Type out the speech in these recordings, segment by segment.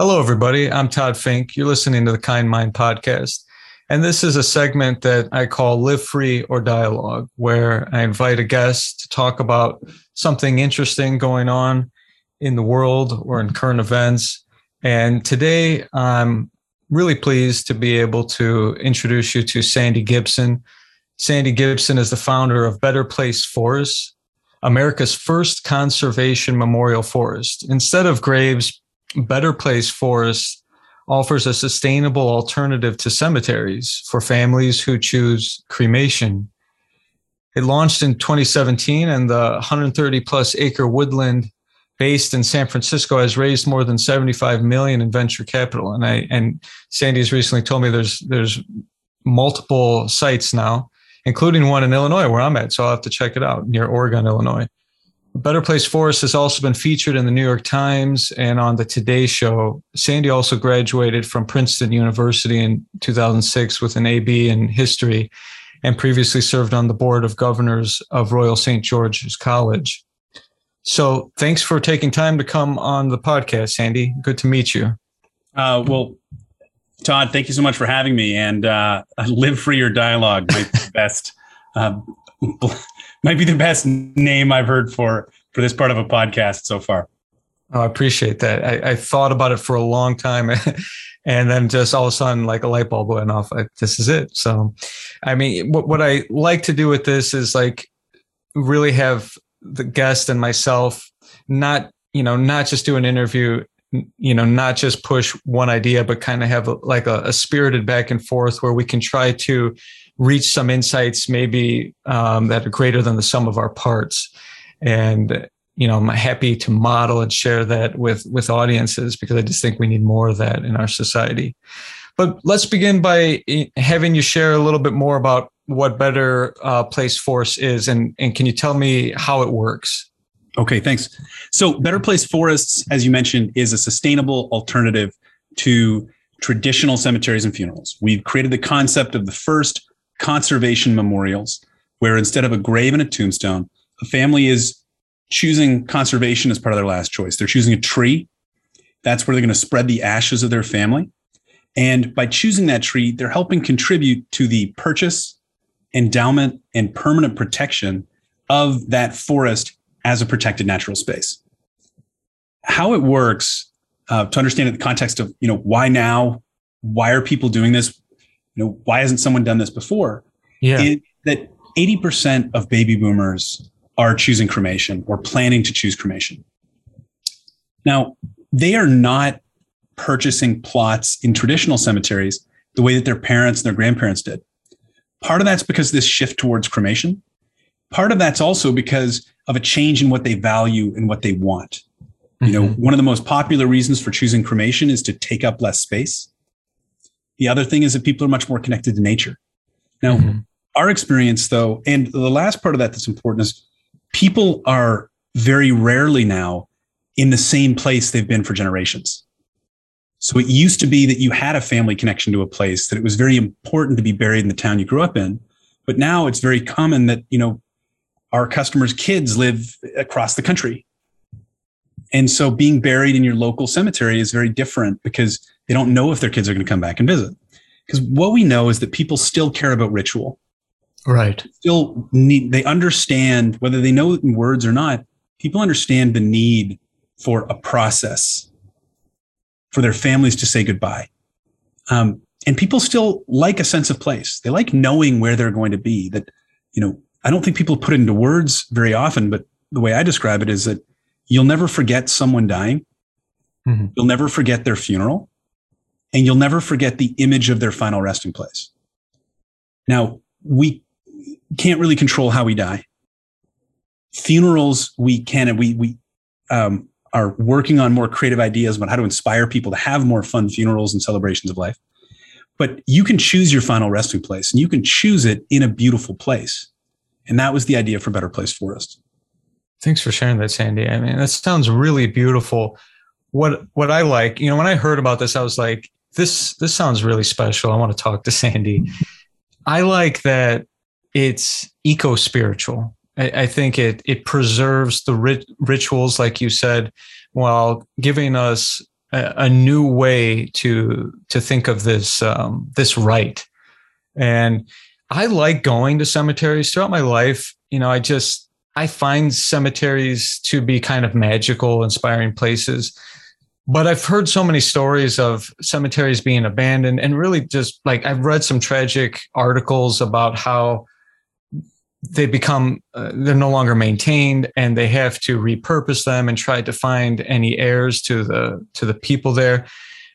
Hello, everybody. I'm Todd Fink. You're listening to the Kind Mind podcast. And this is a segment that I call Live Free or Dialogue, where I invite a guest to talk about something interesting going on in the world or in current events. And today I'm really pleased to be able to introduce you to Sandy Gibson. Sandy Gibson is the founder of Better Place Forest, America's first conservation memorial forest. Instead of graves, Better Place Forest offers a sustainable alternative to cemeteries for families who choose cremation. It launched in 2017, and the 130 plus acre woodland based in San Francisco has raised more than 75 million in venture capital. And I and Sandy's recently told me there's there's multiple sites now, including one in Illinois where I'm at. So I'll have to check it out near Oregon, Illinois. Better Place Forest has also been featured in the New York Times and on the Today Show. Sandy also graduated from Princeton University in 2006 with an AB in history and previously served on the board of governors of Royal St. George's College. So thanks for taking time to come on the podcast, Sandy. Good to meet you. Uh, well, Todd, thank you so much for having me. And uh, live for your dialogue, my best. Uh, might be the best name I've heard for for this part of a podcast so far. Oh, I appreciate that. I, I thought about it for a long time, and then just all of a sudden, like a light bulb went off. Like, this is it. So, I mean, what what I like to do with this is like really have the guest and myself not you know not just do an interview you know not just push one idea but kind of have a, like a, a spirited back and forth where we can try to reach some insights maybe um, that are greater than the sum of our parts. And you know i'm happy to model and share that with with audiences because i just think we need more of that in our society. But let's begin by eh, having you share a little bit more about what better uh, place forest is and and can you tell me how it works? Okay thanks. So better place forests as you mentioned is a sustainable alternative to traditional cemeteries and funerals. We've created the concept of the first conservation memorials, where instead of a grave and a tombstone, a family is choosing conservation as part of their last choice. They're choosing a tree. That's where they're going to spread the ashes of their family. And by choosing that tree, they're helping contribute to the purchase, endowment, and permanent protection of that forest as a protected natural space. How it works uh, to understand in the context of, you know, why now? Why are people doing this? You know, why hasn't someone done this before? Yeah. It, that 80% of baby boomers are choosing cremation or planning to choose cremation. Now, they are not purchasing plots in traditional cemeteries the way that their parents and their grandparents did. Part of that's because this shift towards cremation. Part of that's also because of a change in what they value and what they want. You know, mm-hmm. one of the most popular reasons for choosing cremation is to take up less space. The other thing is that people are much more connected to nature. Now, mm-hmm. our experience, though, and the last part of that that's important is people are very rarely now in the same place they've been for generations. So it used to be that you had a family connection to a place, that it was very important to be buried in the town you grew up in. But now it's very common that, you know, our customers' kids live across the country. And so being buried in your local cemetery is very different because they don't know if their kids are going to come back and visit. Because what we know is that people still care about ritual. Right. Still need, they understand whether they know it in words or not, people understand the need for a process for their families to say goodbye. Um, and people still like a sense of place. They like knowing where they're going to be. That, you know, I don't think people put it into words very often, but the way I describe it is that you'll never forget someone dying. Mm-hmm. You'll never forget their funeral and you'll never forget the image of their final resting place. Now, we can't really control how we die. Funerals, we can, and we, we, um, are working on more creative ideas about how to inspire people to have more fun funerals and celebrations of life. But you can choose your final resting place and you can choose it in a beautiful place. And that was the idea for Better Place Forest. Thanks for sharing that, Sandy. I mean, that sounds really beautiful. What what I like, you know, when I heard about this, I was like, this this sounds really special. I want to talk to Sandy. I like that it's eco spiritual. I, I, think it it preserves the rit- rituals, like you said, while giving us a, a new way to to think of this um, this rite. And I like going to cemeteries throughout my life. You know, I just I find cemeteries to be kind of magical, inspiring places. But I've heard so many stories of cemeteries being abandoned and really just like I've read some tragic articles about how they become uh, they're no longer maintained and they have to repurpose them and try to find any heirs to the to the people there.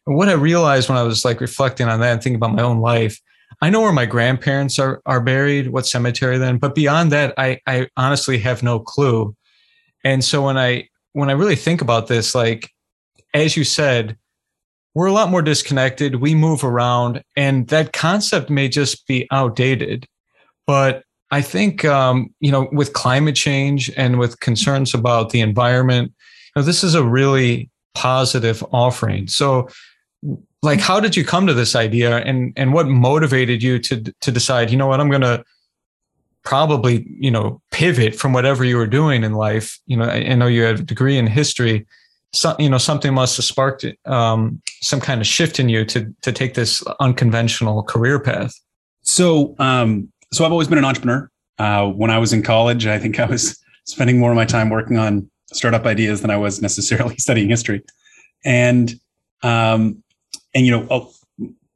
And what i realized when i was like reflecting on that and thinking about my own life i know where my grandparents are are buried what cemetery then but beyond that i i honestly have no clue. And so when i when i really think about this like as you said we're a lot more disconnected we move around and that concept may just be outdated but I think um, you know with climate change and with concerns about the environment, you know, this is a really positive offering. So, like, how did you come to this idea, and and what motivated you to to decide? You know what, I'm going to probably you know pivot from whatever you were doing in life. You know, I, I know you had a degree in history. So, you know, something must have sparked um, some kind of shift in you to to take this unconventional career path. So, um, so I've always been an entrepreneur. Uh, when I was in college, I think I was spending more of my time working on startup ideas than I was necessarily studying history. And, um, and, you know, oh,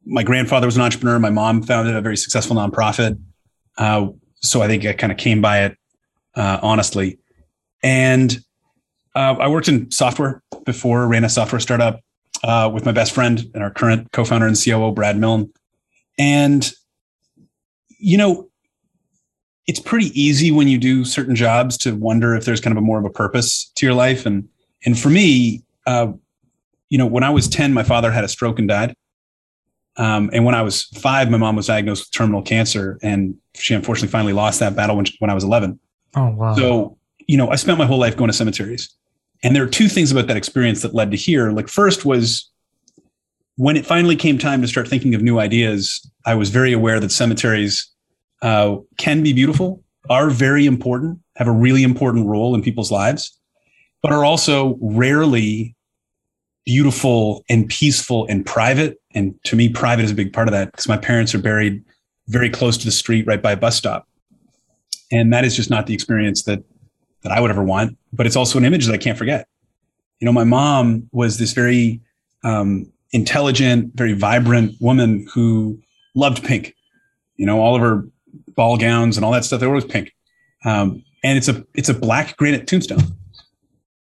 my grandfather was an entrepreneur. My mom founded a very successful nonprofit. Uh, so I think I kind of came by it, uh, honestly. And, uh, I worked in software before, ran a software startup, uh, with my best friend and our current co-founder and COO, Brad Milne. And, you know, it's pretty easy when you do certain jobs to wonder if there's kind of a more of a purpose to your life. And and for me, uh, you know, when I was 10, my father had a stroke and died. Um, and when I was five, my mom was diagnosed with terminal cancer, and she unfortunately finally lost that battle when, she, when I was 11. Oh wow! So you know, I spent my whole life going to cemeteries, and there are two things about that experience that led to here. Like first was when it finally came time to start thinking of new ideas, I was very aware that cemeteries uh, can be beautiful, are very important, have a really important role in people's lives, but are also rarely beautiful and peaceful and private. And to me, private is a big part of that because my parents are buried very close to the street, right by a bus stop. And that is just not the experience that that I would ever want. But it's also an image that I can't forget. You know, my mom was this very um, intelligent, very vibrant woman who loved pink. You know, all of her ball gowns and all that stuff. They were always pink. Um, and it's a it's a black granite tombstone.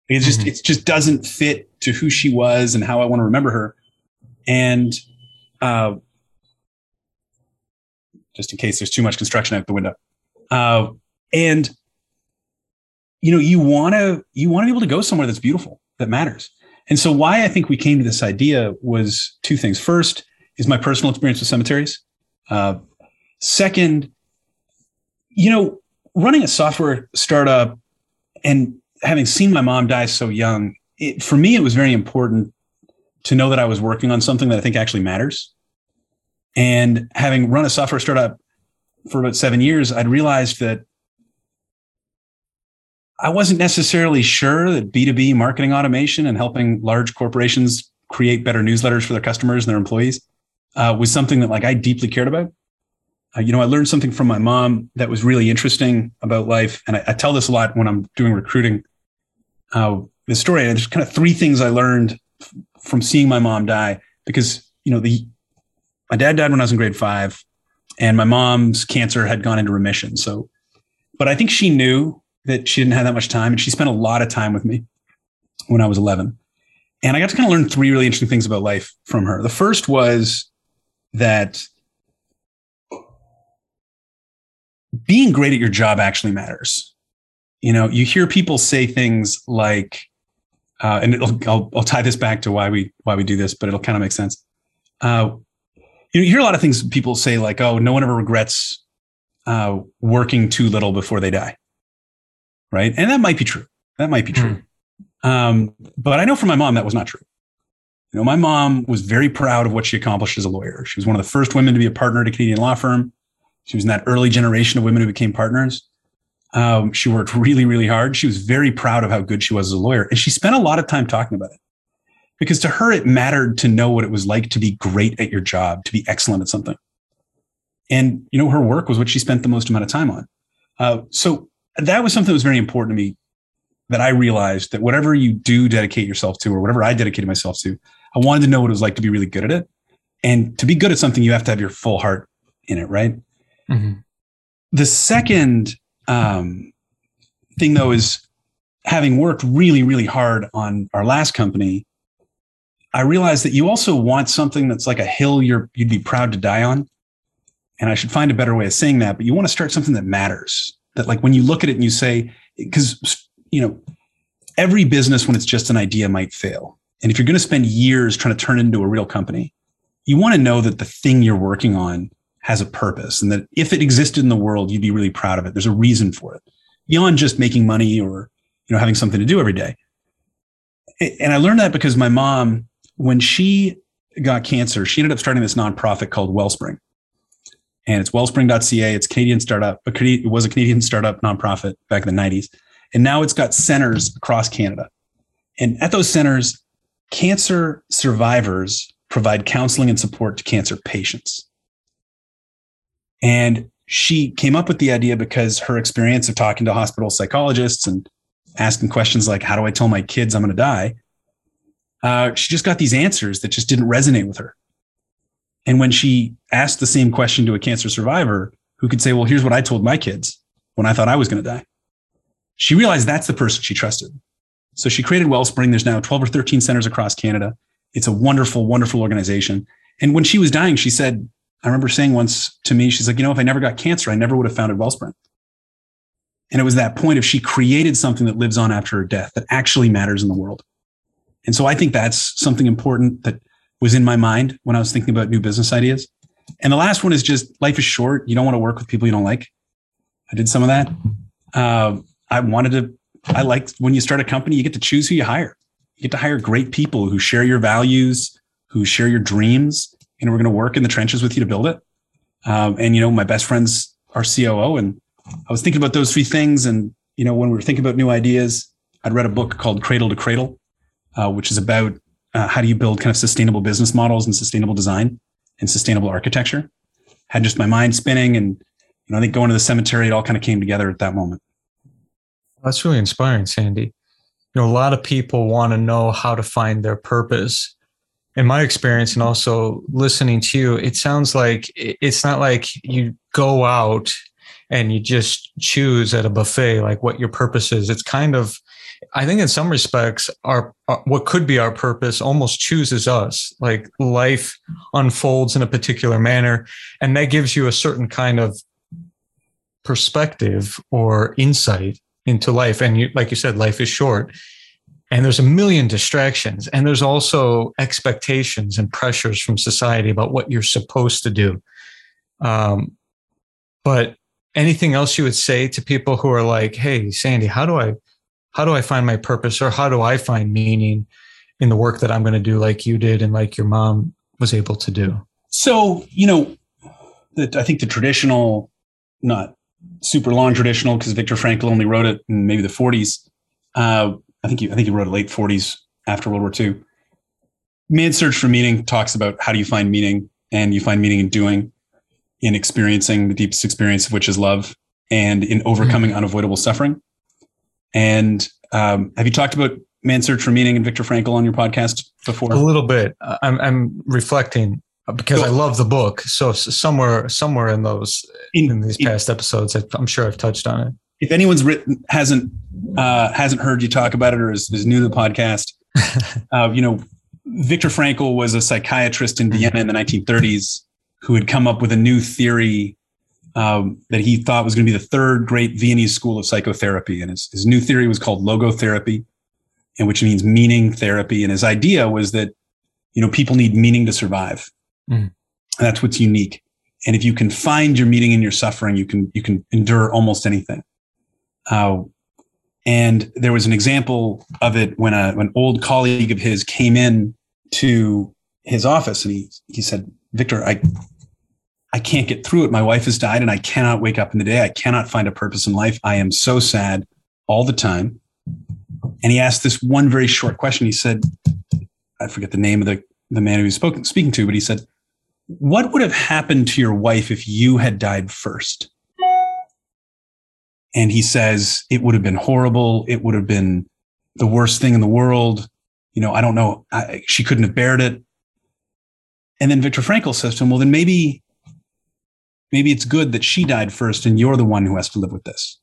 It just mm-hmm. it just doesn't fit to who she was and how I want to remember her. And uh, just in case there's too much construction out the window. Uh, and you know, you want to you want to be able to go somewhere that's beautiful, that matters. And so why I think we came to this idea was two things. First is my personal experience with cemeteries. Uh, second you know, running a software startup and having seen my mom die so young, it, for me, it was very important to know that I was working on something that I think actually matters. And having run a software startup for about seven years, I'd realized that I wasn't necessarily sure that B2B marketing automation and helping large corporations create better newsletters for their customers and their employees uh, was something that like I deeply cared about uh, you know, I learned something from my mom that was really interesting about life. And I, I tell this a lot when I'm doing recruiting. Uh, the story, and there's kind of three things I learned f- from seeing my mom die because, you know, the, my dad died when I was in grade five and my mom's cancer had gone into remission. So, but I think she knew that she didn't have that much time and she spent a lot of time with me when I was 11. And I got to kind of learn three really interesting things about life from her. The first was that being great at your job actually matters. You know, you hear people say things like, uh, and I'll, I'll tie this back to why we why we do this, but it'll kind of make sense. Uh, you, hear a lot of things people say like, "Oh, no one ever regrets uh, working too little before they die," right? And that might be true. That might be true. Mm. Um, but I know from my mom that was not true. You know, my mom was very proud of what she accomplished as a lawyer. She was one of the first women to be a partner at a Canadian law firm. She was in that early generation of women who became partners. Um, she worked really, really hard. She was very proud of how good she was as a lawyer. And she spent a lot of time talking about it because to her, it mattered to know what it was like to be great at your job, to be excellent at something. And, you know, her work was what she spent the most amount of time on. Uh, so that was something that was very important to me that I realized that whatever you do dedicate yourself to, or whatever I dedicated myself to, I wanted to know what it was like to be really good at it. And to be good at something, you have to have your full heart in it, right? Mm-hmm. The second um, thing, though, is having worked really, really hard on our last company, I realized that you also want something that's like a hill you're you'd be proud to die on. And I should find a better way of saying that, but you want to start something that matters. That like when you look at it and you say, because you know, every business when it's just an idea might fail. And if you're going to spend years trying to turn it into a real company, you want to know that the thing you're working on has a purpose and that if it existed in the world, you'd be really proud of it. There's a reason for it beyond just making money or, you know, having something to do every day. And I learned that because my mom, when she got cancer, she ended up starting this nonprofit called Wellspring. And it's wellspring.ca. It's Canadian startup, it was a Canadian startup nonprofit back in the 90s. And now it's got centers across Canada. And at those centers, cancer survivors provide counseling and support to cancer patients. And she came up with the idea because her experience of talking to hospital psychologists and asking questions like, How do I tell my kids I'm going to die? Uh, she just got these answers that just didn't resonate with her. And when she asked the same question to a cancer survivor who could say, Well, here's what I told my kids when I thought I was going to die, she realized that's the person she trusted. So she created Wellspring. There's now 12 or 13 centers across Canada. It's a wonderful, wonderful organization. And when she was dying, she said, I remember saying once to me, she's like, you know, if I never got cancer, I never would have founded Wellspring. And it was that point of she created something that lives on after her death that actually matters in the world. And so I think that's something important that was in my mind when I was thinking about new business ideas. And the last one is just life is short. You don't want to work with people you don't like. I did some of that. Uh, I wanted to, I like when you start a company, you get to choose who you hire. You get to hire great people who share your values, who share your dreams, and we're going to work in the trenches with you to build it. Um, and, you know, my best friend's our COO. And I was thinking about those three things. And, you know, when we were thinking about new ideas, I'd read a book called Cradle to Cradle, uh, which is about uh, how do you build kind of sustainable business models and sustainable design and sustainable architecture. Had just my mind spinning. And, you know, I think going to the cemetery, it all kind of came together at that moment. That's really inspiring, Sandy. You know, a lot of people want to know how to find their purpose in my experience and also listening to you, it sounds like it's not like you go out and you just choose at a buffet like what your purpose is. It's kind of, I think in some respects, our, our what could be our purpose almost chooses us. Like life unfolds in a particular manner, and that gives you a certain kind of perspective or insight into life. And you, like you said, life is short and there's a million distractions and there's also expectations and pressures from society about what you're supposed to do um, but anything else you would say to people who are like hey sandy how do i how do i find my purpose or how do i find meaning in the work that i'm going to do like you did and like your mom was able to do so you know the, i think the traditional not super long traditional because viktor frankl only wrote it in maybe the 40s uh, I think he, I think he wrote it late 40s after World War II. Man's Search for Meaning talks about how do you find meaning, and you find meaning in doing, in experiencing the deepest experience of which is love, and in overcoming mm-hmm. unavoidable suffering. And um, have you talked about Man's Search for Meaning and Viktor Frankl on your podcast before? A little bit. I'm, I'm reflecting because I love the book. So somewhere, somewhere in those, in, in these past in, episodes, I'm sure I've touched on it if anyone's written hasn't uh, hasn't heard you talk about it or is, is new to the podcast, uh, you know, Viktor Frankl was a psychiatrist in Vienna in the 1930s who had come up with a new theory um, that he thought was going to be the third great Viennese school of psychotherapy, and his, his new theory was called logotherapy, and which means meaning therapy. And his idea was that you know people need meaning to survive. Mm. that's what's unique. And if you can find your meaning in your suffering, you can you can endure almost anything. Uh, and there was an example of it when a, an old colleague of his came in to his office and he, he said, Viktor, I, I can't get through it. My wife has died and I cannot wake up in the day. I cannot find a purpose in life. I am so sad all the time. And he asked this one very short question. He said, I forget the name of the, the man who was spoken, speaking to, but he said, What would have happened to your wife if you had died first? And he says, It would have been horrible. It would have been the worst thing in the world. You know, I don't know. I, she couldn't have bared it. And then Viktor Frankl says to him, Well, then maybe, maybe it's good that she died first and you're the one who has to live with this.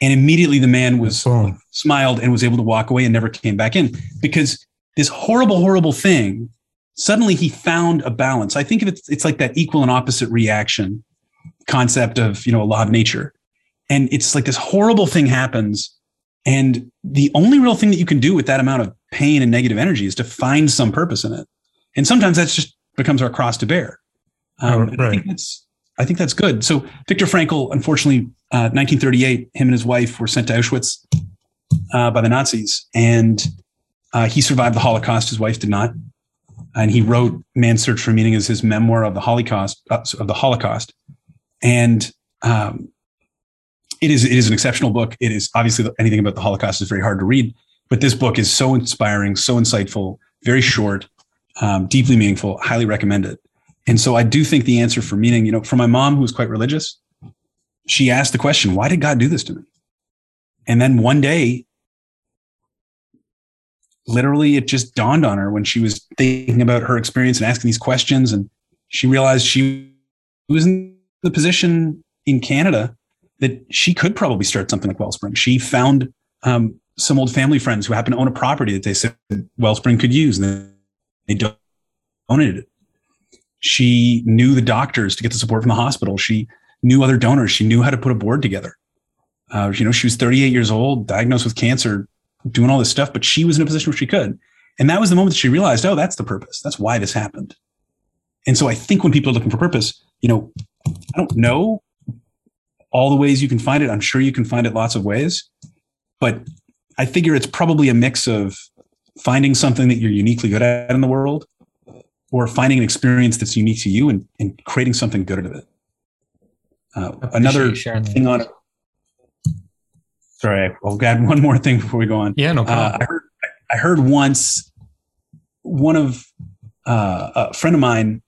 And immediately the man was smiled and was able to walk away and never came back in because this horrible, horrible thing, suddenly he found a balance. I think of it, it's like that equal and opposite reaction concept of, you know, a law of nature. And it's like this horrible thing happens. And the only real thing that you can do with that amount of pain and negative energy is to find some purpose in it. And sometimes that's just becomes our cross to bear. Um, right. I think that's I think that's good. So Viktor Frankl, unfortunately, uh, 1938, him and his wife were sent to Auschwitz uh, by the Nazis, and uh, he survived the Holocaust. His wife did not, and he wrote "Man's Search for Meaning" as his memoir of the Holocaust. Uh, of the Holocaust, and um, it is it is an exceptional book. It is obviously anything about the Holocaust is very hard to read, but this book is so inspiring, so insightful, very short, um, deeply meaningful. Highly recommend it. And so I do think the answer for meaning, you know, for my mom who was quite religious, she asked the question, why did God do this to me? And then one day, literally, it just dawned on her when she was thinking about her experience and asking these questions. And she realized she was in the position in Canada that she could probably start something like Wellspring. She found um, some old family friends who happened to own a property that they said Wellspring could use, and they donated it. She knew the doctors to get the support from the hospital. She knew other donors. She knew how to put a board together. Uh, you know, she was 38 years old, diagnosed with cancer, doing all this stuff, but she was in a position where she could. And that was the moment that she realized, oh, that's the purpose. That's why this happened. And so I think when people are looking for purpose, you know, I don't know all the ways you can find it. I'm sure you can find it lots of ways, but I figure it's probably a mix of finding something that you're uniquely good at in the world or finding an experience that's unique to you and, and creating something good out of it. Uh, another thing on it. Sorry, I'll add one more thing before we go on. Yeah, no problem. Uh, I, heard, I heard once one of uh, a friend of mine,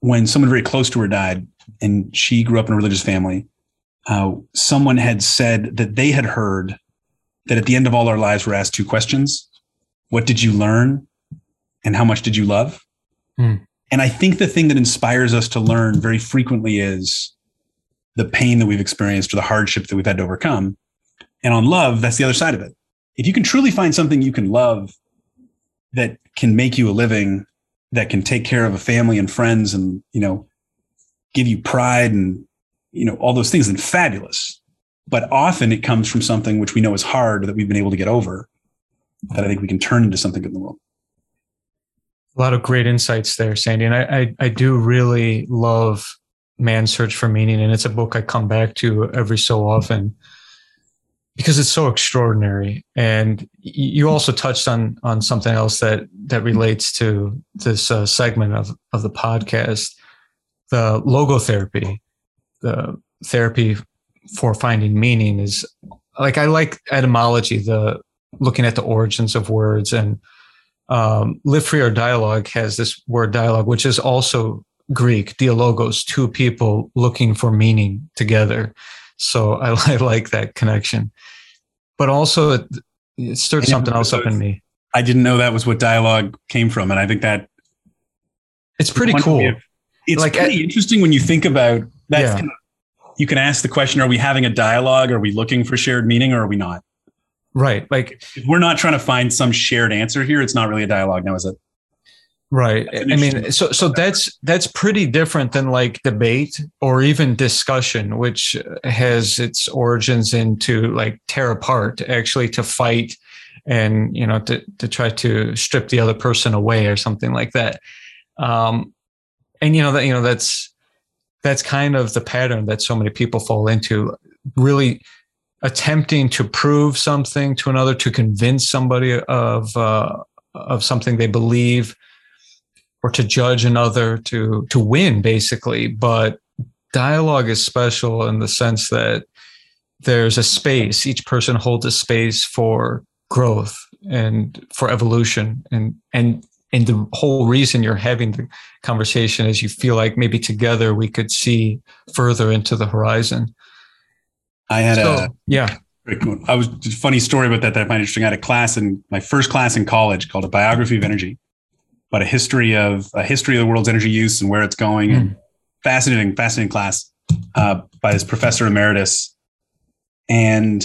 when someone very close to her died, and she grew up in a religious family, uh, someone had said that they had heard that at the end of all our lives, we're asked two questions: What did you learn, and how much did you love? Mm. And I think the thing that inspires us to learn very frequently is the pain that we've experienced or the hardship that we've had to overcome. And on love, that's the other side of it. If you can truly find something you can love that can make you a living, that can take care of a family and friends and, you know, give you pride and, you know, all those things, then fabulous. But often it comes from something which we know is hard that we've been able to get over that I think we can turn into something good in the world. A lot of great insights there, Sandy. And I, I, I do really love Man's Search for Meaning. And it's a book I come back to every so often because it's so extraordinary. And you also touched on, on something else that, that relates to this uh, segment of, of the podcast, the logotherapy, the therapy for finding meaning is like, I like etymology, the looking at the origins of words and um, live free or dialogue has this word dialogue, which is also Greek, dialogos, two people looking for meaning together. So I, I like that connection. But also, it, it stirred something else up in me. I didn't know that was what dialogue came from. And I think that it's pretty cool. Of, it's like, pretty I, interesting when you think about that. Yeah. Kind of, you can ask the question Are we having a dialogue? Are we looking for shared meaning or are we not? Right. Like if we're not trying to find some shared answer here. It's not really a dialogue now, is it? Right. I mean, so so that's that's pretty different than like debate or even discussion, which has its origins into like tear apart, actually to fight and you know to to try to strip the other person away or something like that. Um, and you know that you know that's that's kind of the pattern that so many people fall into. Really attempting to prove something to another, to convince somebody of uh, of something they believe, or to judge another, to to win, basically. But dialogue is special in the sense that there's a space. Each person holds a space for growth, and for evolution and and and the whole reason you're having the conversation is you feel like maybe together we could see further into the horizon. I had so, a yeah. I was funny story about that that I find interesting. I had a class in my first class in college called a biography of energy, but a history of a history of the world's energy use and where it's going. Mm. And fascinating, fascinating class uh, by this professor emeritus. And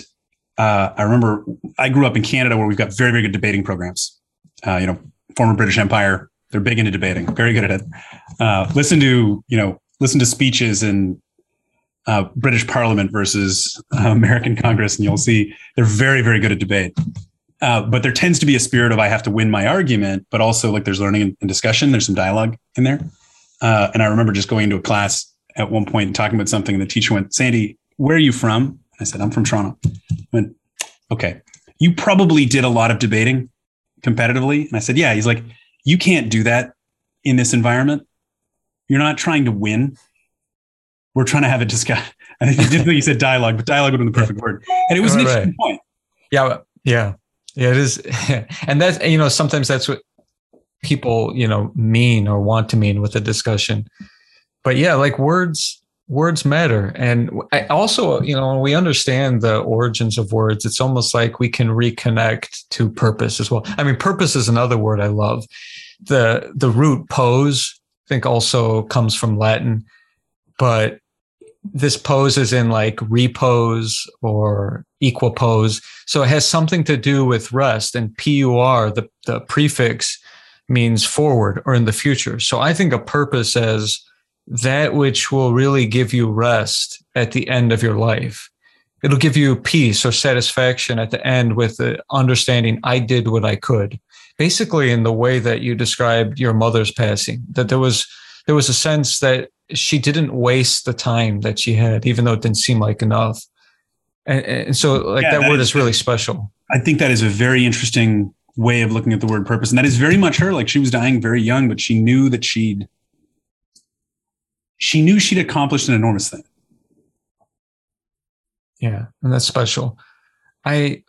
uh, I remember I grew up in Canada where we've got very, very good debating programs. Uh, you know, former British Empire, they're big into debating, very good at it. Uh, listen to, you know, listen to speeches in uh, British Parliament versus uh, American Congress, and you'll see they're very, very good at debate. Uh, but there tends to be a spirit of I have to win my argument, but also like there's learning and discussion. There's some dialogue in there. Uh, and I remember just going into a class at one point and talking about something, and the teacher went, "Sandy, where are you from?" I said, "I'm from Toronto." I went, "Okay, you probably did a lot of debating competitively." And I said, "Yeah." He's like, "You can't do that in this environment. You're not trying to win. We're trying to have a discussion." I think you did think you said dialogue, but dialogue would have been the perfect word. And it was an interesting point. Yeah, yeah, yeah. It is, and that's you know sometimes that's what people you know mean or want to mean with a discussion but yeah like words words matter and I also you know when we understand the origins of words it's almost like we can reconnect to purpose as well i mean purpose is another word i love the the root pose i think also comes from latin but this pose is in like repose or equipoise so it has something to do with rest and pur the, the prefix means forward or in the future. So I think a purpose as that which will really give you rest at the end of your life. It'll give you peace or satisfaction at the end with the understanding I did what I could. Basically, in the way that you described your mother's passing, that there was there was a sense that she didn't waste the time that she had, even though it didn't seem like enough. And, and so, like yeah, that, that, word is, is really special. I think that is a very interesting way of looking at the word purpose. And that is very much her. Like she was dying very young, but she knew that she'd she knew she'd accomplished an enormous thing. Yeah, and that's special. I,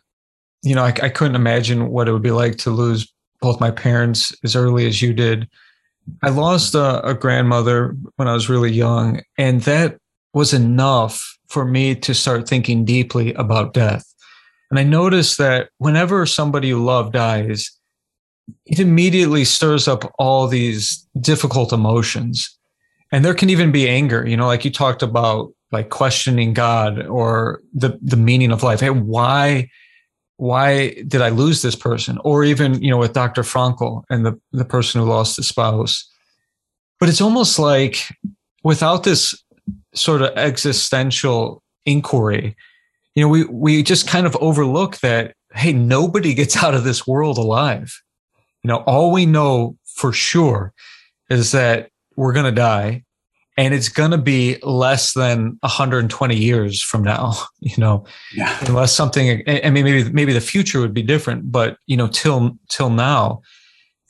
you know, I, I couldn't imagine what it would be like to lose both my parents as early as you did. I lost a, a grandmother when I was really young, and that was enough for me to start thinking deeply about death. And I noticed that whenever somebody you love dies, it immediately stirs up all these difficult emotions. And there can even be anger, you know, like you talked about like questioning God or the the meaning of life. Hey, why why did I lose this person? Or even, you know, with Dr. Frankl and the, the person who lost the spouse. But it's almost like without this sort of existential inquiry, you know, we we just kind of overlook that. Hey, nobody gets out of this world alive. You know, all we know for sure is that we're going to die, and it's going to be less than 120 years from now. You know, yeah. unless something. I mean, maybe maybe the future would be different, but you know, till till now,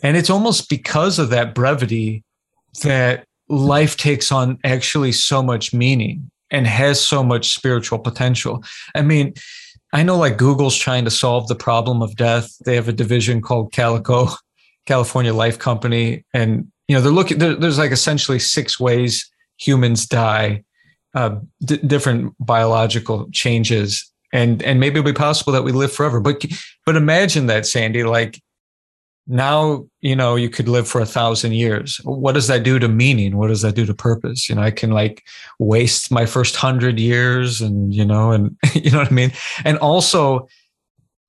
and it's almost because of that brevity that life takes on actually so much meaning and has so much spiritual potential. I mean, I know like Google's trying to solve the problem of death. They have a division called Calico, California Life Company, and you know they're looking. There, there's like essentially six ways humans die, uh, d- different biological changes, and and maybe it'll be possible that we live forever. But but imagine that, Sandy. Like now you know you could live for a thousand years what does that do to meaning what does that do to purpose you know i can like waste my first hundred years and you know and you know what i mean and also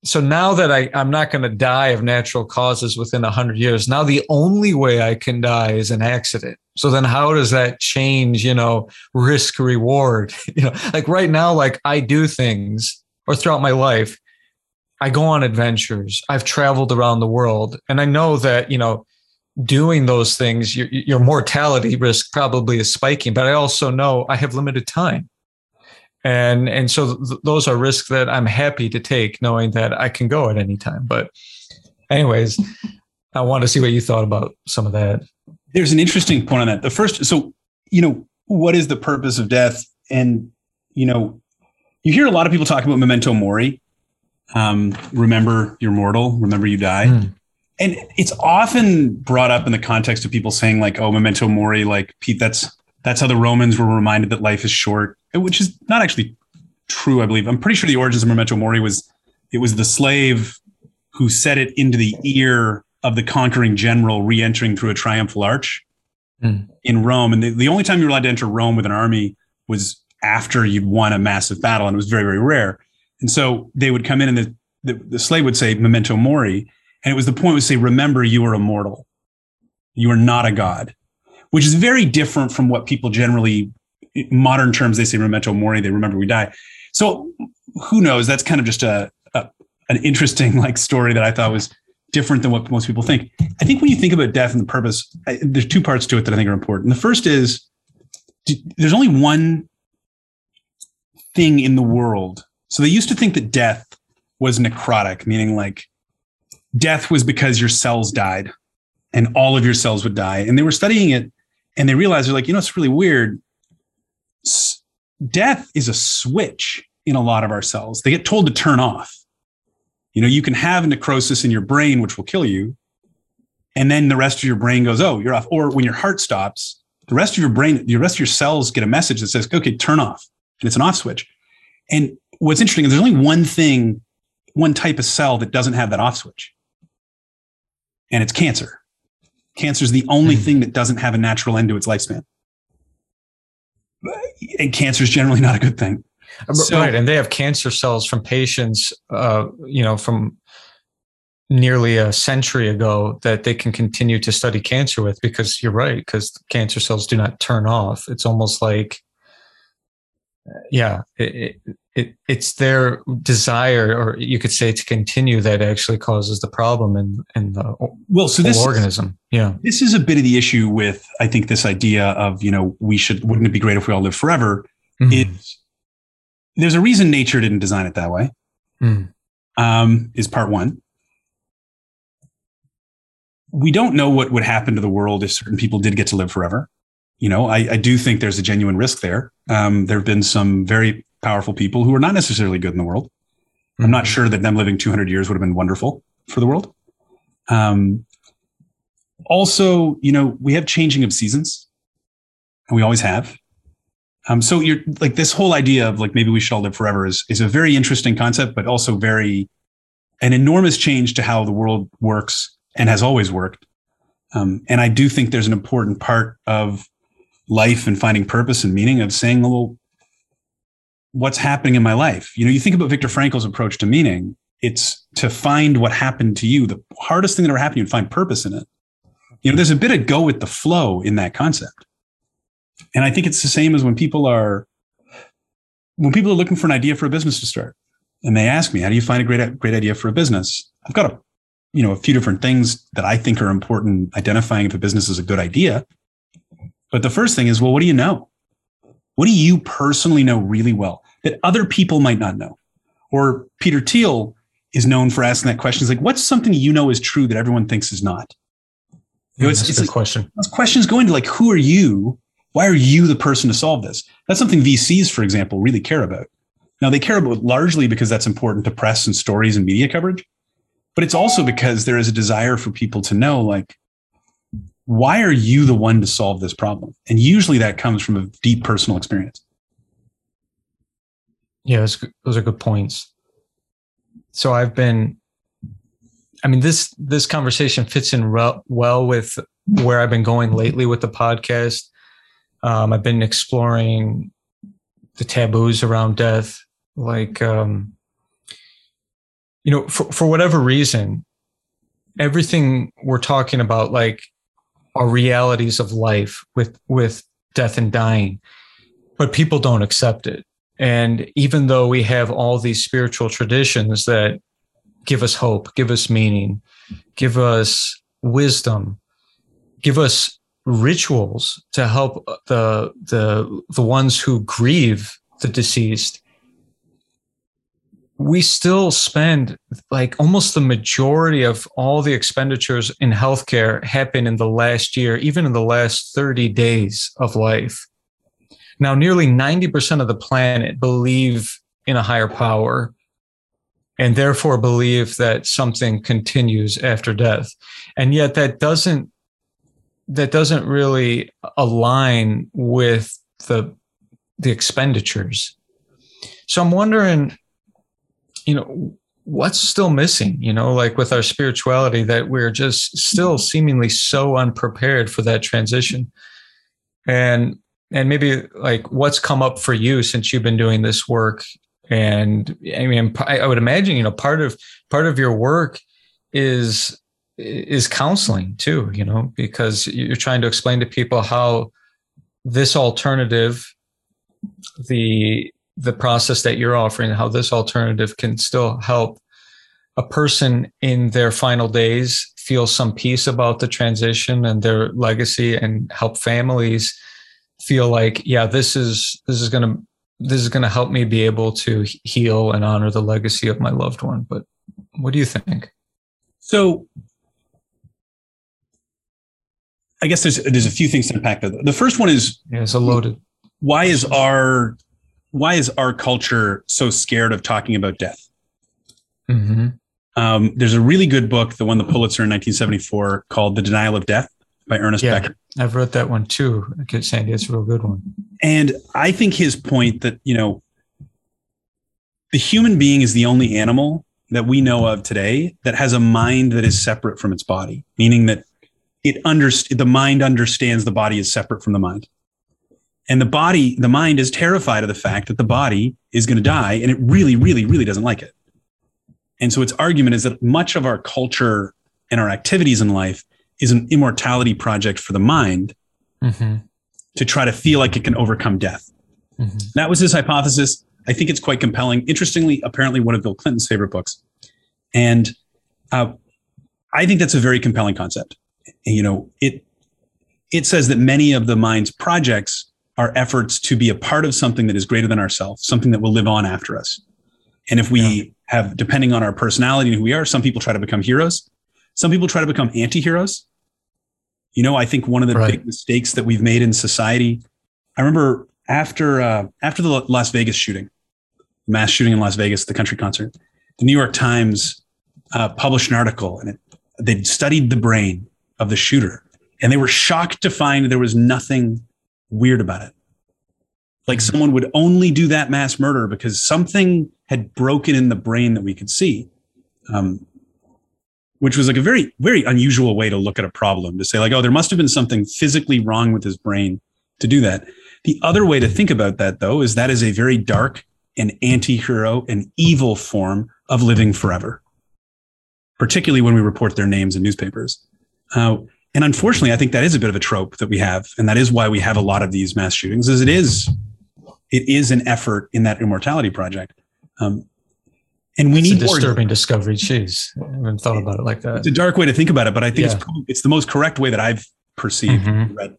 so now that I, i'm not going to die of natural causes within a hundred years now the only way i can die is an accident so then how does that change you know risk reward you know like right now like i do things or throughout my life I go on adventures. I've traveled around the world, and I know that you know doing those things, your, your mortality risk probably is spiking. But I also know I have limited time, and and so th- those are risks that I'm happy to take, knowing that I can go at any time. But, anyways, I want to see what you thought about some of that. There's an interesting point on that. The first, so you know, what is the purpose of death? And you know, you hear a lot of people talk about memento mori, Um, remember you're mortal. Remember you die. Mm. And it's often brought up in the context of people saying like, "Oh, memento mori." Like Pete, that's that's how the Romans were reminded that life is short, which is not actually true. I believe I'm pretty sure the origins of memento mori was it was the slave who said it into the ear of the conquering general re-entering through a triumphal arch mm. in Rome. And the, the only time you were allowed to enter Rome with an army was after you'd won a massive battle, and it was very, very rare. And so they would come in, and the, the, the slave would say "memento mori," and it was the point would say, "Remember, you are immortal. You are not a god," which is very different from what people generally, modern terms, they say "memento mori." They remember we die. So who knows? That's kind of just a, a an interesting like story that I thought was different than what most people think. I think when you think about death and the purpose, I, there's two parts to it that I think are important. The first is there's only one thing in the world. So they used to think that death was necrotic, meaning like death was because your cells died and all of your cells would die. And they were studying it and they realize they're like, you know, it's really weird. Death is a switch in a lot of our cells. They get told to turn off. You know, you can have necrosis in your brain, which will kill you. And then the rest of your brain goes, oh, you're off. Or when your heart stops, the rest of your brain, the rest of your cells get a message that says, okay, turn off. And it's an off switch. And what's interesting is there's only one thing, one type of cell that doesn't have that off switch. And it's cancer. Cancer is the only mm-hmm. thing that doesn't have a natural end to its lifespan. And cancer is generally not a good thing. So, right, and they have cancer cells from patients, uh, you know, from nearly a century ago that they can continue to study cancer with because you're right because cancer cells do not turn off it's almost like yeah it, it, it's their desire or you could say to continue that actually causes the problem in, in the well so this organism yeah this is a bit of the issue with i think this idea of you know we should wouldn't it be great if we all live forever mm-hmm. is there's a reason nature didn't design it that way. Mm. Um, is part one. We don't know what would happen to the world if certain people did get to live forever. You know, I, I do think there's a genuine risk there. Um, there have been some very powerful people who are not necessarily good in the world. Mm-hmm. I'm not hmm. sure that them living 200 years would have been wonderful for the world. Um, also, you know, we have changing of seasons, and we always have. Um, so you're like this whole idea of like maybe we shall live forever is is a very interesting concept, but also very an enormous change to how the world works and has always worked. Um, and I do think there's an important part of life and finding purpose and meaning of saying, well, what's happening in my life? You know, you think about Viktor Frankl's approach to meaning. It's to find what happened to you. The hardest thing that ever happened to you and find purpose in it. You know, there's a bit of go with the flow in that concept. And I think it's the same as when people are when people are looking for an idea for a business to start and they ask me, how do you find a great great idea for a business? I've got a you know a few different things that I think are important identifying if a business is a good idea. But the first thing is, well, what do you know? What do you personally know really well that other people might not know? Or Peter Thiel is known for asking that question. He's like, what's something you know is true that everyone thinks is not? Know, it's, it's a like, question. Those questions go into like, who are you why are you the person to solve this? That's something VCs, for example, really care about. Now, they care about largely because that's important to press and stories and media coverage, but it's also because there is a desire for people to know, like, why are you the one to solve this problem? And usually that comes from a deep personal experience. Yeah, those, those are good points. So I've been, I mean, this this conversation fits in re- well with where I've been going lately with the podcast um, I've been exploring the taboos around death, like, um, you know, for, for whatever reason, everything we're talking about, like, are realities of life with, with death and dying, but people don't accept it. And even though we have all these spiritual traditions that give us hope, give us meaning, give us wisdom, give us rituals to help the the the ones who grieve the deceased we still spend like almost the majority of all the expenditures in healthcare happen in the last year even in the last 30 days of life now nearly 90% of the planet believe in a higher power and therefore believe that something continues after death. And yet that doesn't that doesn't really align with the the expenditures. So I'm wondering, you know, what's still missing, you know, like with our spirituality that we're just still mm-hmm. seemingly so unprepared for that transition. And and maybe like what's come up for you since you've been doing this work and i mean i would imagine you know part of part of your work is is counseling too you know because you're trying to explain to people how this alternative the the process that you're offering how this alternative can still help a person in their final days feel some peace about the transition and their legacy and help families feel like yeah this is this is going to this is going to help me be able to heal and honor the legacy of my loved one. But what do you think? So i guess there's there's a few things to unpack there. The first one is yeah it's a loaded. why is our why is our culture so scared of talking about death mm-hmm. um, there's a really good book the won the pulitzer in 1974 called the denial of death by Ernest yeah, Becker. I've read that one too. i Sandy, it's a real good one. And I think his point that, you know, the human being is the only animal that we know of today that has a mind that is separate from its body, meaning that it underst- the mind understands the body is separate from the mind. And the body, the mind is terrified of the fact that the body is going to die and it really, really, really doesn't like it. And so its argument is that much of our culture and our activities in life is an immortality project for the mind mm-hmm. to try to feel like it can overcome death. Mm-hmm. That was his hypothesis. I think it's quite compelling. Interestingly, apparently one of Bill Clinton's favorite books. And uh, I think that's a very compelling concept. You know, it it says that many of the mind's projects are efforts to be a part of something that is greater than ourselves, something that will live on after us. And if we yeah. have, depending on our personality and who we are, some people try to become heroes, some people try to become anti-heroes. You know, I think one of the right. big mistakes that we've made in society. I remember after uh, after the Las Vegas shooting, mass shooting in Las Vegas, the country concert, the New York Times uh, published an article, and it, they'd studied the brain of the shooter, and they were shocked to find there was nothing weird about it. Like mm-hmm. someone would only do that mass murder because something had broken in the brain that we could see. Um, which was like a very, very unusual way to look at a problem to say, like, oh, there must have been something physically wrong with his brain to do that. The other way to think about that, though, is that is a very dark and anti hero and evil form of living forever, particularly when we report their names in newspapers. Uh, and unfortunately, I think that is a bit of a trope that we have. And that is why we have a lot of these mass shootings, as it is, it is an effort in that immortality project. Um, and we it's need a disturbing more. discovery. Jeez, I haven't thought about it like that. It's a dark way to think about it, but I think yeah. it's it's the most correct way that I've perceived mm-hmm. read.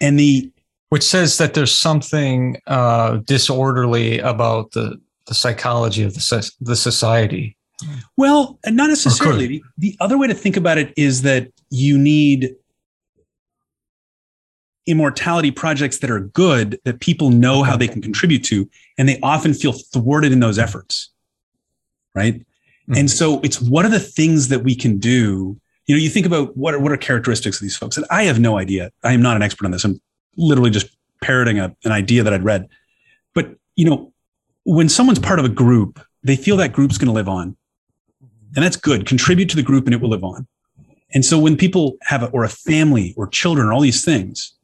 And the which says that there's something uh, disorderly about the the psychology of the the society. Well, not necessarily. The, the other way to think about it is that you need immortality projects that are good that people know how they can contribute to, and they often feel thwarted in those efforts right? Mm-hmm. And so it's what are the things that we can do? You know, you think about what are, what are characteristics of these folks, and I have no idea. I am not an expert on this. I'm literally just parroting a, an idea that I'd read. But you know, when someone's part of a group, they feel that group's going to live on, and that's good. Contribute to the group, and it will live on. And so when people have a, or a family or children or all these things,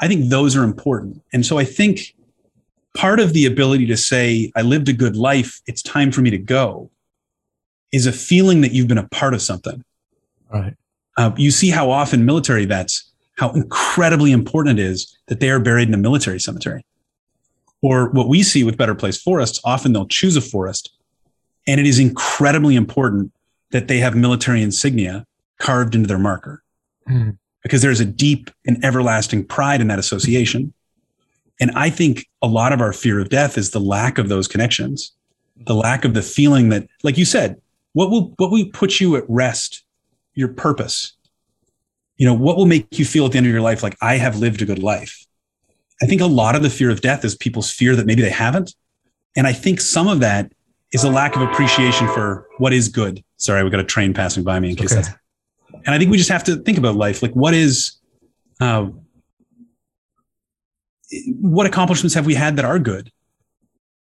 I think those are important. And so I think part of the ability to say, I lived a good life, it's time for me to go, is a feeling that you've been a part of something. Right. Uh, you see how often military vets, how incredibly important it is that they are buried in a military cemetery. Or what we see with Better Place Forests, often they'll choose a forest, and it is incredibly important that they have military insignia carved into their marker. Mm. Because there's a deep and everlasting pride in that association. And I think a lot of our fear of death is the lack of those connections, the lack of the feeling that, like you said, what will, what will put you at rest? Your purpose. You know, what will make you feel at the end of your life like I have lived a good life? I think a lot of the fear of death is people's fear that maybe they haven't. And I think some of that is a lack of appreciation for what is good. Sorry, we got a train passing by me in case okay. that's. And I think we just have to think about life. Like, what is, uh, what accomplishments have we had that are good?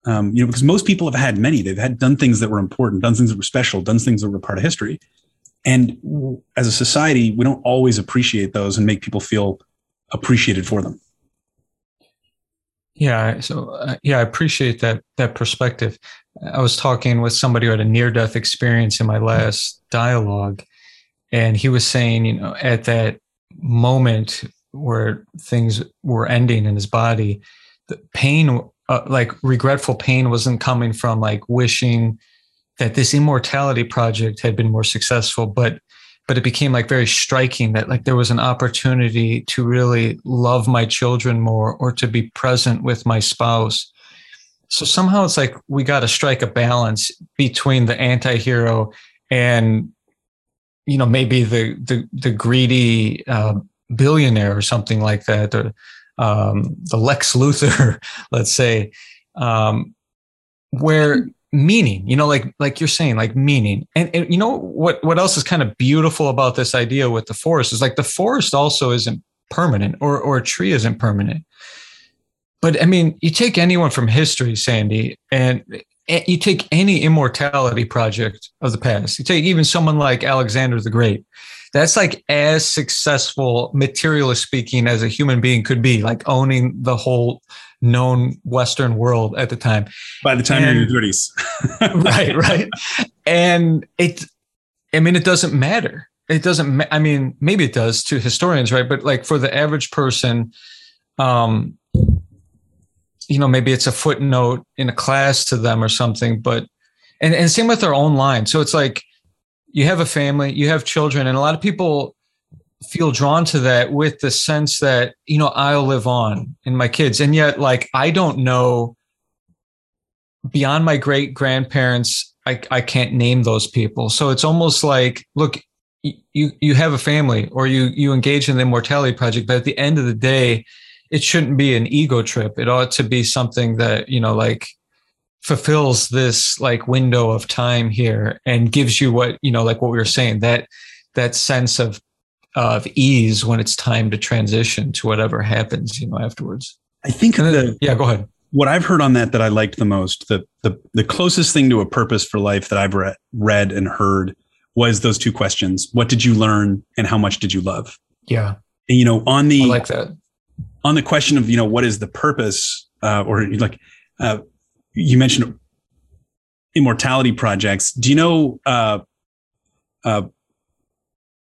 Um, you know, because most people have had many. They've had done things that were important, done things that were special, done things that were part of history. And as a society, we don't always appreciate those and make people feel appreciated for them. Yeah. So uh, yeah, I appreciate that that perspective. I was talking with somebody who had a near death experience in my last dialogue, and he was saying, you know, at that moment where things were ending in his body, the pain, uh, like regretful pain, wasn't coming from like wishing that this immortality project had been more successful, but but it became like very striking that like there was an opportunity to really love my children more or to be present with my spouse so somehow it's like we got to strike a balance between the anti-hero and you know maybe the the, the greedy uh, billionaire or something like that or um, the lex luthor let's say um, where meaning you know like like you're saying like meaning. And, and you know what what else is kind of beautiful about this idea with the forest is like the forest also isn't permanent or or a tree isn't permanent but i mean you take anyone from history sandy and you take any immortality project of the past you take even someone like alexander the great that's like as successful materialist speaking as a human being could be like owning the whole known Western world at the time. By the time and, you're in your 30s. right, right. And it, I mean, it doesn't matter. It doesn't, ma- I mean, maybe it does to historians, right? But like for the average person, um, you know, maybe it's a footnote in a class to them or something, but, and, and same with their own line. So it's like, you have a family, you have children, and a lot of people feel drawn to that with the sense that you know I'll live on in my kids, and yet like I don't know beyond my great grandparents. I I can't name those people, so it's almost like look. You you have a family, or you you engage in the immortality project, but at the end of the day, it shouldn't be an ego trip. It ought to be something that you know, like fulfills this like window of time here and gives you what you know, like what we were saying that that sense of of ease when it's time to transition to whatever happens, you know, afterwards. I think then, the, yeah, go ahead. What I've heard on that that I liked the most, the the the closest thing to a purpose for life that I've read, read and heard was those two questions: What did you learn, and how much did you love? Yeah, and, you know, on the I like that on the question of you know what is the purpose, uh, or like uh, you mentioned immortality projects. Do you know uh, uh,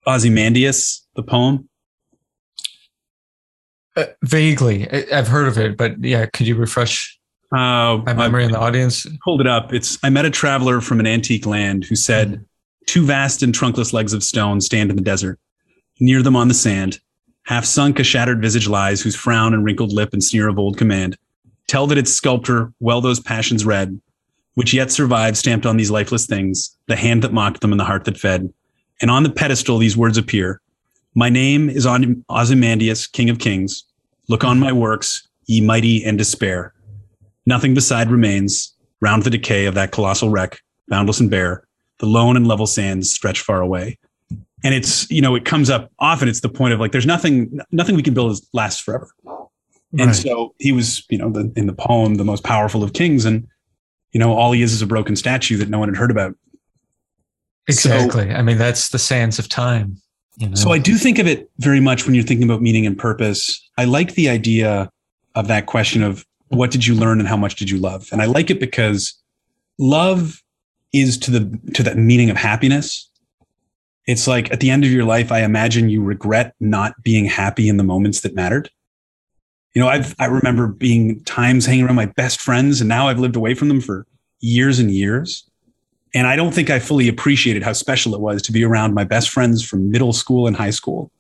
Ozymandias, the poem? Uh, vaguely, I've heard of it, but yeah, could you refresh uh, my memory I, in the audience? Hold it up. It's I met a traveler from an antique land who said, mm-hmm. Two vast and trunkless legs of stone stand in the desert. Near them on the sand, half sunk a shattered visage lies, whose frown and wrinkled lip and sneer of old command tell that its sculptor well those passions read, which yet survive stamped on these lifeless things, the hand that mocked them and the heart that fed and on the pedestal these words appear My name is Ozymandias, King of Kings. Look on my works, ye mighty and despair. Nothing beside remains, round the decay of that colossal wreck, boundless and bare, the lone and level sands stretch far away. And it's, you know, it comes up often. It's the point of like, there's nothing, nothing we can build lasts forever. And right. so he was, you know, the, in the poem, the most powerful of kings. And, you know, all he is is a broken statue that no one had heard about Exactly. So, I mean, that's the sands of time. You know? So I do think of it very much when you're thinking about meaning and purpose. I like the idea of that question of what did you learn and how much did you love? And I like it because love is to the to that meaning of happiness. It's like at the end of your life, I imagine you regret not being happy in the moments that mattered. You know, I've I remember being times hanging around my best friends, and now I've lived away from them for years and years. And I don't think I fully appreciated how special it was to be around my best friends from middle school and high school.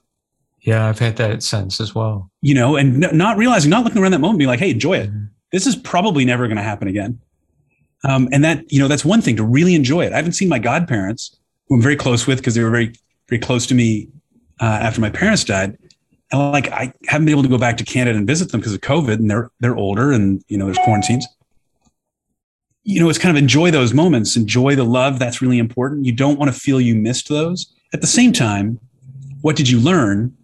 Yeah, I've had that sense as well. You know, and not realizing, not looking around that moment, being like, hey, enjoy it. Mm-hmm. This is probably never going to happen again. Um, and that, you know, that's one thing to really enjoy it. I haven't seen my godparents, who I'm very close with because they were very, very close to me uh, after my parents died. And like, I haven't been able to go back to Canada and visit them because of COVID and they're, they're older and, you know, there's quarantines. you know, it's kind of enjoy those moments, enjoy the love. That's really important. You don't want to feel you missed those. At the same time, what did you learn?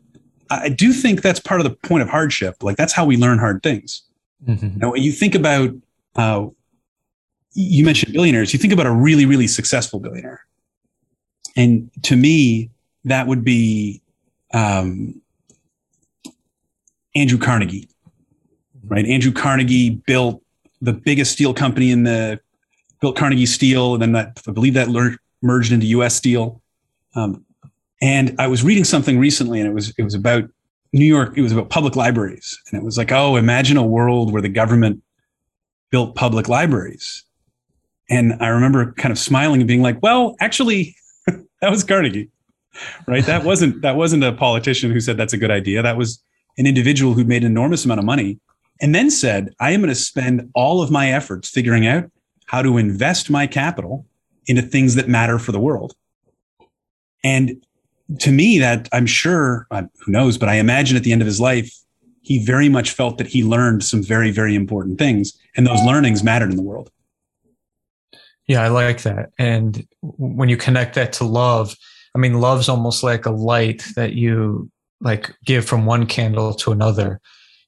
I do think that's part of the point of hardship. Like that's how we learn hard things. Mm-hmm. Now, you think about, uh, you mentioned billionaires, you think about a really, really successful billionaire. And to me, that would be um, Andrew Carnegie, right? Andrew Carnegie built the biggest steel company in the built Carnegie Steel, and then that I believe that merged into U.S. Steel. Um, and I was reading something recently, and it was it was about New York. It was about public libraries, and it was like, oh, imagine a world where the government built public libraries. And I remember kind of smiling and being like, well, actually, that was Carnegie, right? That wasn't that wasn't a politician who said that's a good idea. That was an individual who made an enormous amount of money and then said, I am going to spend all of my efforts figuring out how to invest my capital into things that matter for the world. And to me, that I'm sure, who knows, but I imagine at the end of his life, he very much felt that he learned some very, very important things, and those learnings mattered in the world. Yeah, I like that. And when you connect that to love, I mean, love's almost like a light that you like give from one candle to another.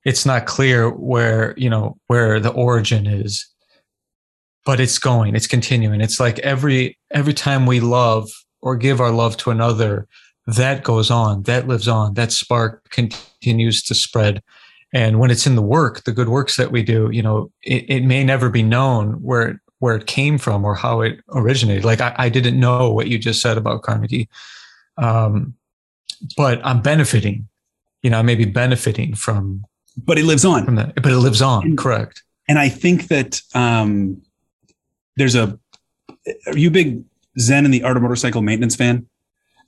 It's not clear where you know where the origin is but it's going it's continuing. It's like every every time we love or give our love to another that goes on that lives on that spark continues to spread. And when it's in the work the good works that we do you know it, it may never be known where where it came from or how it originated like i, I didn't know what you just said about carnegie um, but i'm benefiting you know i may be benefiting from but it lives on. From The, but it lives on, and, correct. And I think that um, there's a. Are you a big Zen and the Art of Motorcycle Maintenance fan?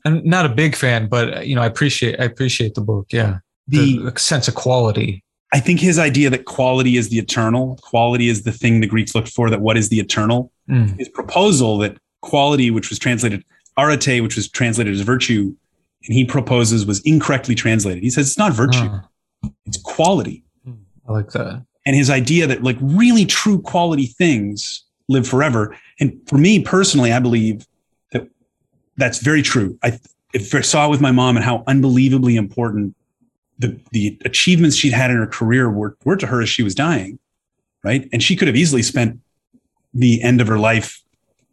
I'm not a big fan, but you know, I appreciate I appreciate the book. Yeah, the, the sense of quality. I think his idea that quality is the eternal, quality is the thing the Greeks looked for. That what is the eternal? Mm. His proposal that quality, which was translated arete, which was translated as virtue, and he proposes was incorrectly translated. He says it's not virtue. Uh it's quality. I like that. And his idea that like really true quality things live forever. And for me personally, I believe that that's very true. I, if I saw it with my mom and how unbelievably important the, the achievements she'd had in her career were, were to her as she was dying. Right. And she could have easily spent the end of her life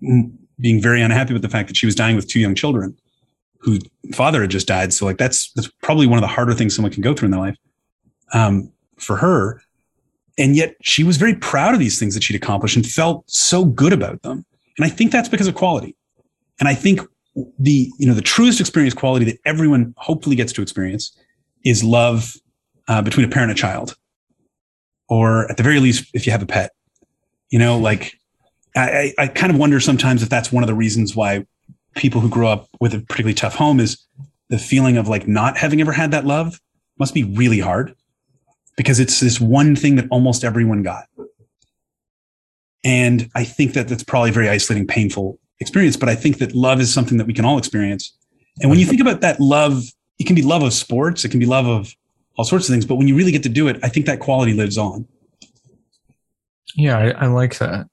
being very unhappy with the fact that she was dying with two young children whose father had just died. So like that's, that's probably one of the harder things someone can go through in their life um, for her. And yet she was very proud of these things that she'd accomplished and felt so good about them. And I think that's because of quality. And I think the, you know, the truest experience quality that everyone hopefully gets to experience is love uh, between a parent and a child. Or at the very least, if you have a pet, you know, like I, I kind of wonder sometimes if that's one of the reasons why people who grow up with a particularly tough home is the feeling of like not having ever had that love must be really hard because it's this one thing that almost everyone got. And I think that that's probably a very isolating, painful experience. But I think that love is something that we can all experience. And when you think about that love, it can be love of sports, it can be love of all sorts of things. But when you really get to do it, I think that quality lives on. Yeah, I, I like that.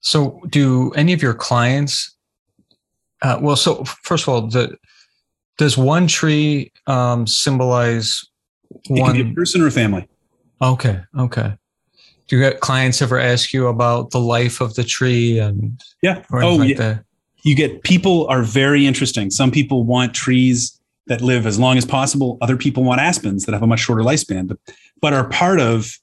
So, do any of your clients? Uh, well, so first of all, the, does one tree um, symbolize one a person or a family. Okay. Okay. Do you get clients ever ask you about the life of the tree and yeah? Oh, like yeah. That? You get people are very interesting. Some people want trees that live as long as possible. Other people want aspens that have a much shorter lifespan, but but are part of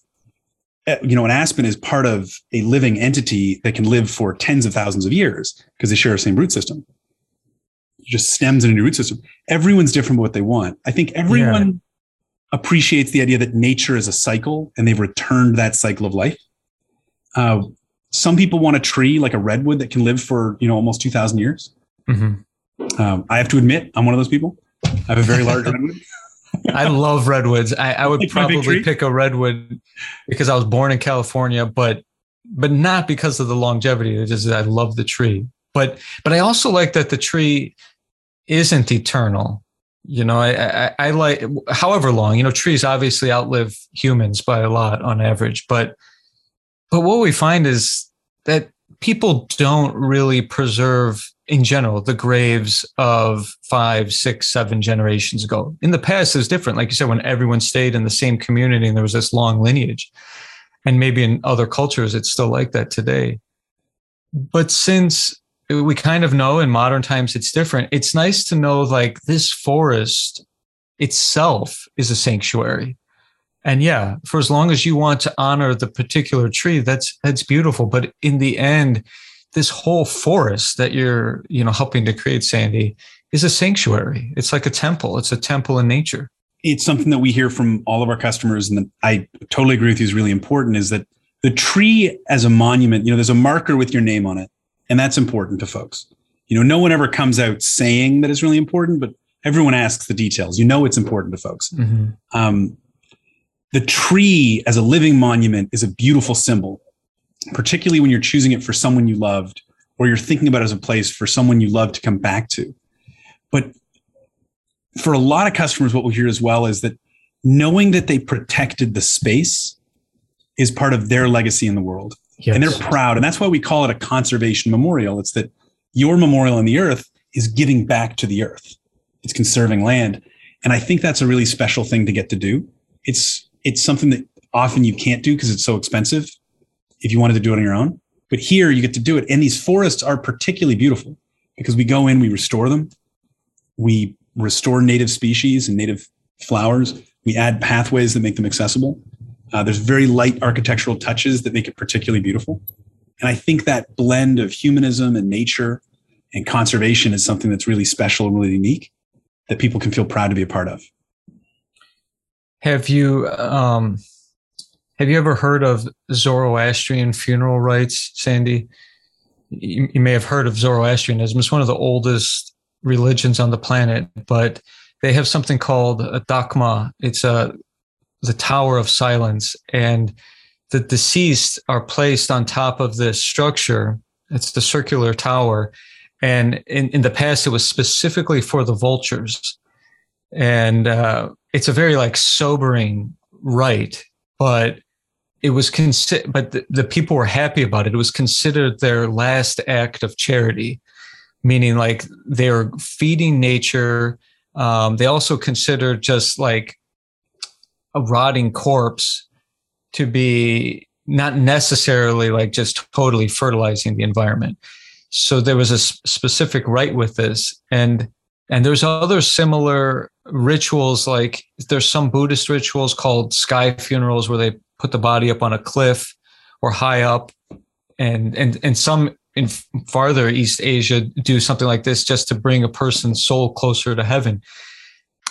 eh, you know an aspen is part of a living entity that can live for tens of thousands of years because they share the same root system. It just stems in a new root system. Everyone's different what they want. I think everyone appreciates the idea that nature is a cycle and they've returned that cycle of life. Uh, some people want a tree like a redwood that can live for you know almost 2000 years mm-hmm. um, i have to admit i'm one of those people i have a very large redwood. I love redwoods. I, I would like probably pick a redwood because i was born in california but but not because of the longevity. It's i love the tree. But but i also like that the tree isn't eternal. You know I, I, I like however long you know trees obviously outlive humans by a lot on average but but what we find is that people don't really preserve in general the graves of five, six, seven generations ago. In the past, it was different. Like you said, when everyone stayed in the same community and there was this long lineage. And maybe in other cultures, it's still like that today. But since we kind of know in modern times it's different, it's nice to know like this forest itself is a sanctuary. And yeah, for as long as you want to honor the particular tree, that's that's beautiful. But in the end, this whole forest that you're, you know, helping to create, Sandy, is a sanctuary. It's like a temple. It's a temple in nature. It's something that we hear from all of our customers, and I totally agree with you. Is really important. Is that the tree as a monument? You know, there's a marker with your name on it, and that's important to folks. You know, no one ever comes out saying that it's really important, but everyone asks the details. You know, it's important to folks. Mm-hmm. Um, the tree as a living monument is a beautiful symbol particularly when you're choosing it for someone you loved or you're thinking about it as a place for someone you love to come back to. But for a lot of customers, what we hear as well is that knowing that they protected the space is part of their legacy in the world. Yes. And they're proud. And that's why we call it a conservation memorial. It's that your memorial on the earth is giving back to the earth. It's conserving land. And I think that's a really special thing to get to do. It's it's something that often you can't do because it's so expensive if you wanted to do it on your own. But here you get to do it. And these forests are particularly beautiful because we go in, we restore them. We restore native species and native flowers. We add pathways that make them accessible. Uh, there's very light architectural touches that make it particularly beautiful. And I think that blend of humanism and nature and conservation is something that's really special and really unique that people can feel proud to be a part of. Have you um, have you ever heard of Zoroastrian funeral rites, Sandy? You, you may have heard of Zoroastrianism. It's one of the oldest religions on the planet, but they have something called a dakhma. It's a the Tower of Silence, and the deceased are placed on top of this structure. It's the circular tower, and in, in the past, it was specifically for the vultures, and uh, it's a very like sobering rite, but it was considered, but the, the, people were happy about it. It was considered their last act of charity, meaning like they were feeding nature. Um, they also considered just like a rotting corpse to be not necessarily like just totally fertilizing the environment. So there was a specific rite with this, and and there's other similar rituals like there's some Buddhist rituals called sky funerals where they put the body up on a cliff or high up, and and and some in farther East Asia do something like this just to bring a person's soul closer to heaven.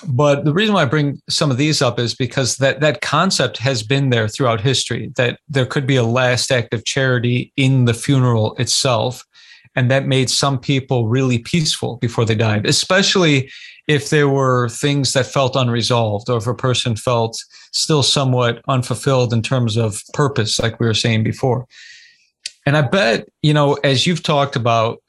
But the reason why I bring some of these up is because that that concept has been there throughout history. That there could be a last act of charity in the funeral itself, and that made some people really peaceful before they died, especially if there were things that felt unresolved or if a person felt still somewhat unfulfilled in terms of purpose, like we were saying before. And I bet, you know, as you've talked about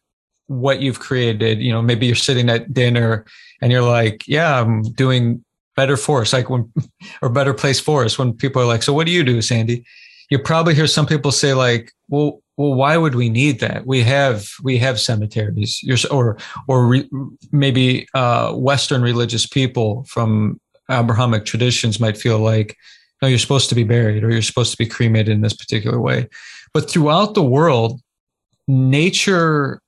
what you've created, you know, maybe you're sitting at dinner and you're like, yeah, I'm doing better forest, like when, or better place forest when people are like, so what do you do, Sandy? You probably hear some people say like, well, well, why would we need that? We have we have cemeteries, or or re, maybe uh, Western religious people from Abrahamic traditions might feel like, no, you're supposed to be buried or you're supposed to be cremated in this particular way. But throughout the world, nature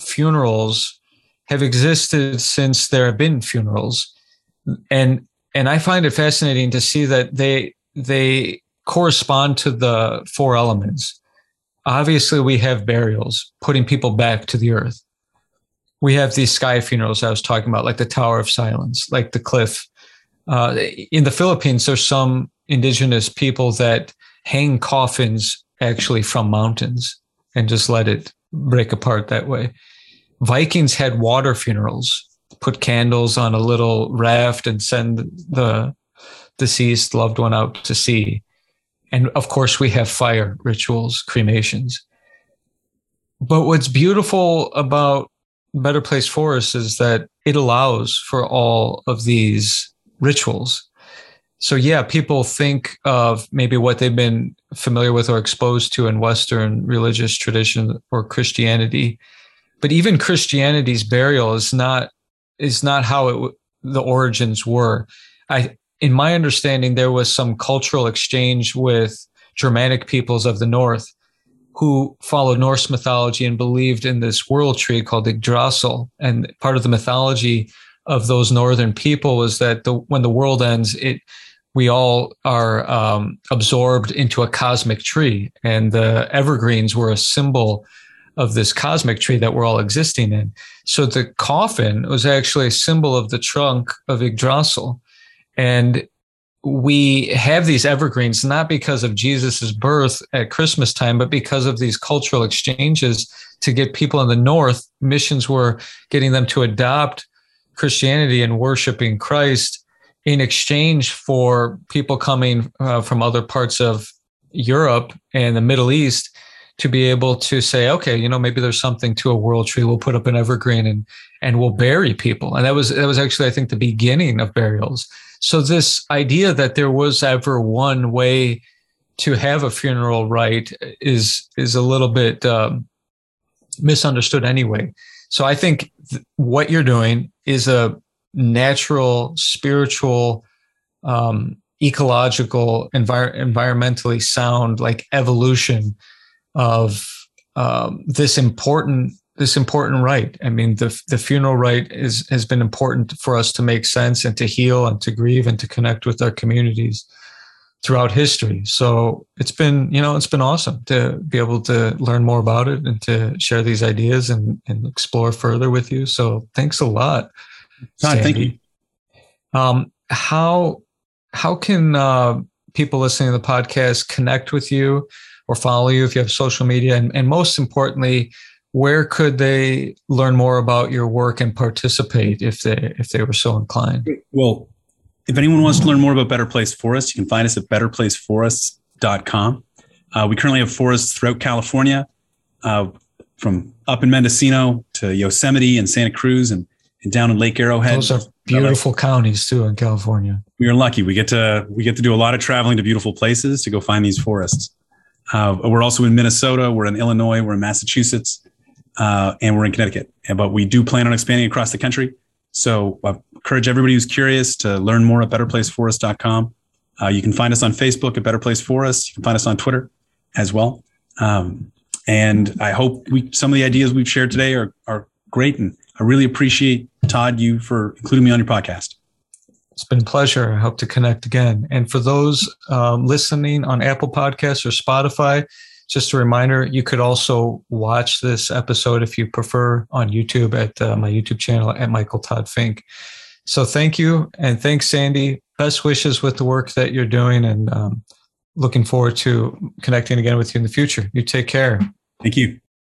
funerals have existed since there have been funerals. And and I find it fascinating to see that they they correspond to the four elements. Obviously, we have burials, putting people back to the earth. We have these sky funerals I was talking about, like the Tower of Silence, like the cliff uh, in the Philippines, there's some indigenous people that hang coffins actually from mountains and just let it break apart that way. Vikings had water funerals, put candles on a little raft and send the deceased loved one out to sea. And of course, we have fire rituals, cremations. But what's beautiful about Better Place Forest is that it allows for all of these rituals. so yeah, people think of maybe what they've been familiar with or exposed to in Western religious tradition or Christianity, but even Christianity's burial is not is not how it the origins were. I, in my understanding, there was some cultural exchange with Germanic peoples of the north who followed Norse mythology and believed in this world tree called Yggdrasil. And part of the mythology of those northern people was that the, when the world ends, it we all are um, absorbed into a cosmic tree, and the evergreens were a symbol of this cosmic tree that we're all existing in. So the coffin was actually a symbol of the trunk of Yggdrasil, and we have these evergreens not because of Jesus's birth at Christmas time, but because of these cultural exchanges to get people in the north. Missions were getting them to adopt Christianity and worshiping Christ in exchange for people coming uh, from other parts of Europe and the Middle East to be able to say, okay, you know, maybe there's something to a world tree. We'll put up an evergreen and and we'll bury people. And that was that was actually, I think, the beginning of burials. So this idea that there was ever one way to have a funeral rite is is a little bit um, misunderstood anyway. So I think th- what you're doing is a natural, spiritual, um, ecological, envir- environmentally sound, like evolution of um, this important this important rite. I mean, the the funeral rite is has been important for us to make sense and to heal and to grieve and to connect with our communities throughout history. So it's been, you know, it's been awesome to be able to learn more about it and to share these ideas and, and explore further with you. So thanks a lot. Todd, thank you. Um, how how can uh, people listening to the podcast connect with you or follow you if you have social media? And, and most importantly, where could they learn more about your work and participate if they if they were so inclined? Well, if anyone wants to learn more about Better Place Forests, you can find us at betterplaceforests.com. Uh, we currently have forests throughout California, uh, from up in Mendocino to Yosemite and Santa Cruz and and down in Lake Arrowhead. Those are beautiful counties too in California. We are lucky. We get to we get to do a lot of traveling to beautiful places to go find these forests. Uh, we're also in Minnesota. We're in Illinois. We're in Massachusetts, uh, and we're in Connecticut. But we do plan on expanding across the country. So I encourage everybody who's curious to learn more at betterplaceforest.com. Uh, you can find us on Facebook at Better Place Forests. You can find us on Twitter as well. Um, and I hope we some of the ideas we've shared today are are great and I really appreciate Todd you for including me on your podcast. It's been a pleasure. I hope to connect again. And for those um, listening on Apple Podcasts or Spotify, just a reminder, you could also watch this episode if you prefer on YouTube at uh, my YouTube channel at Michael Todd Fink. So thank you. And thanks, Sandy. Best wishes with the work that you're doing and um, looking forward to connecting again with you in the future. You take care. Thank you.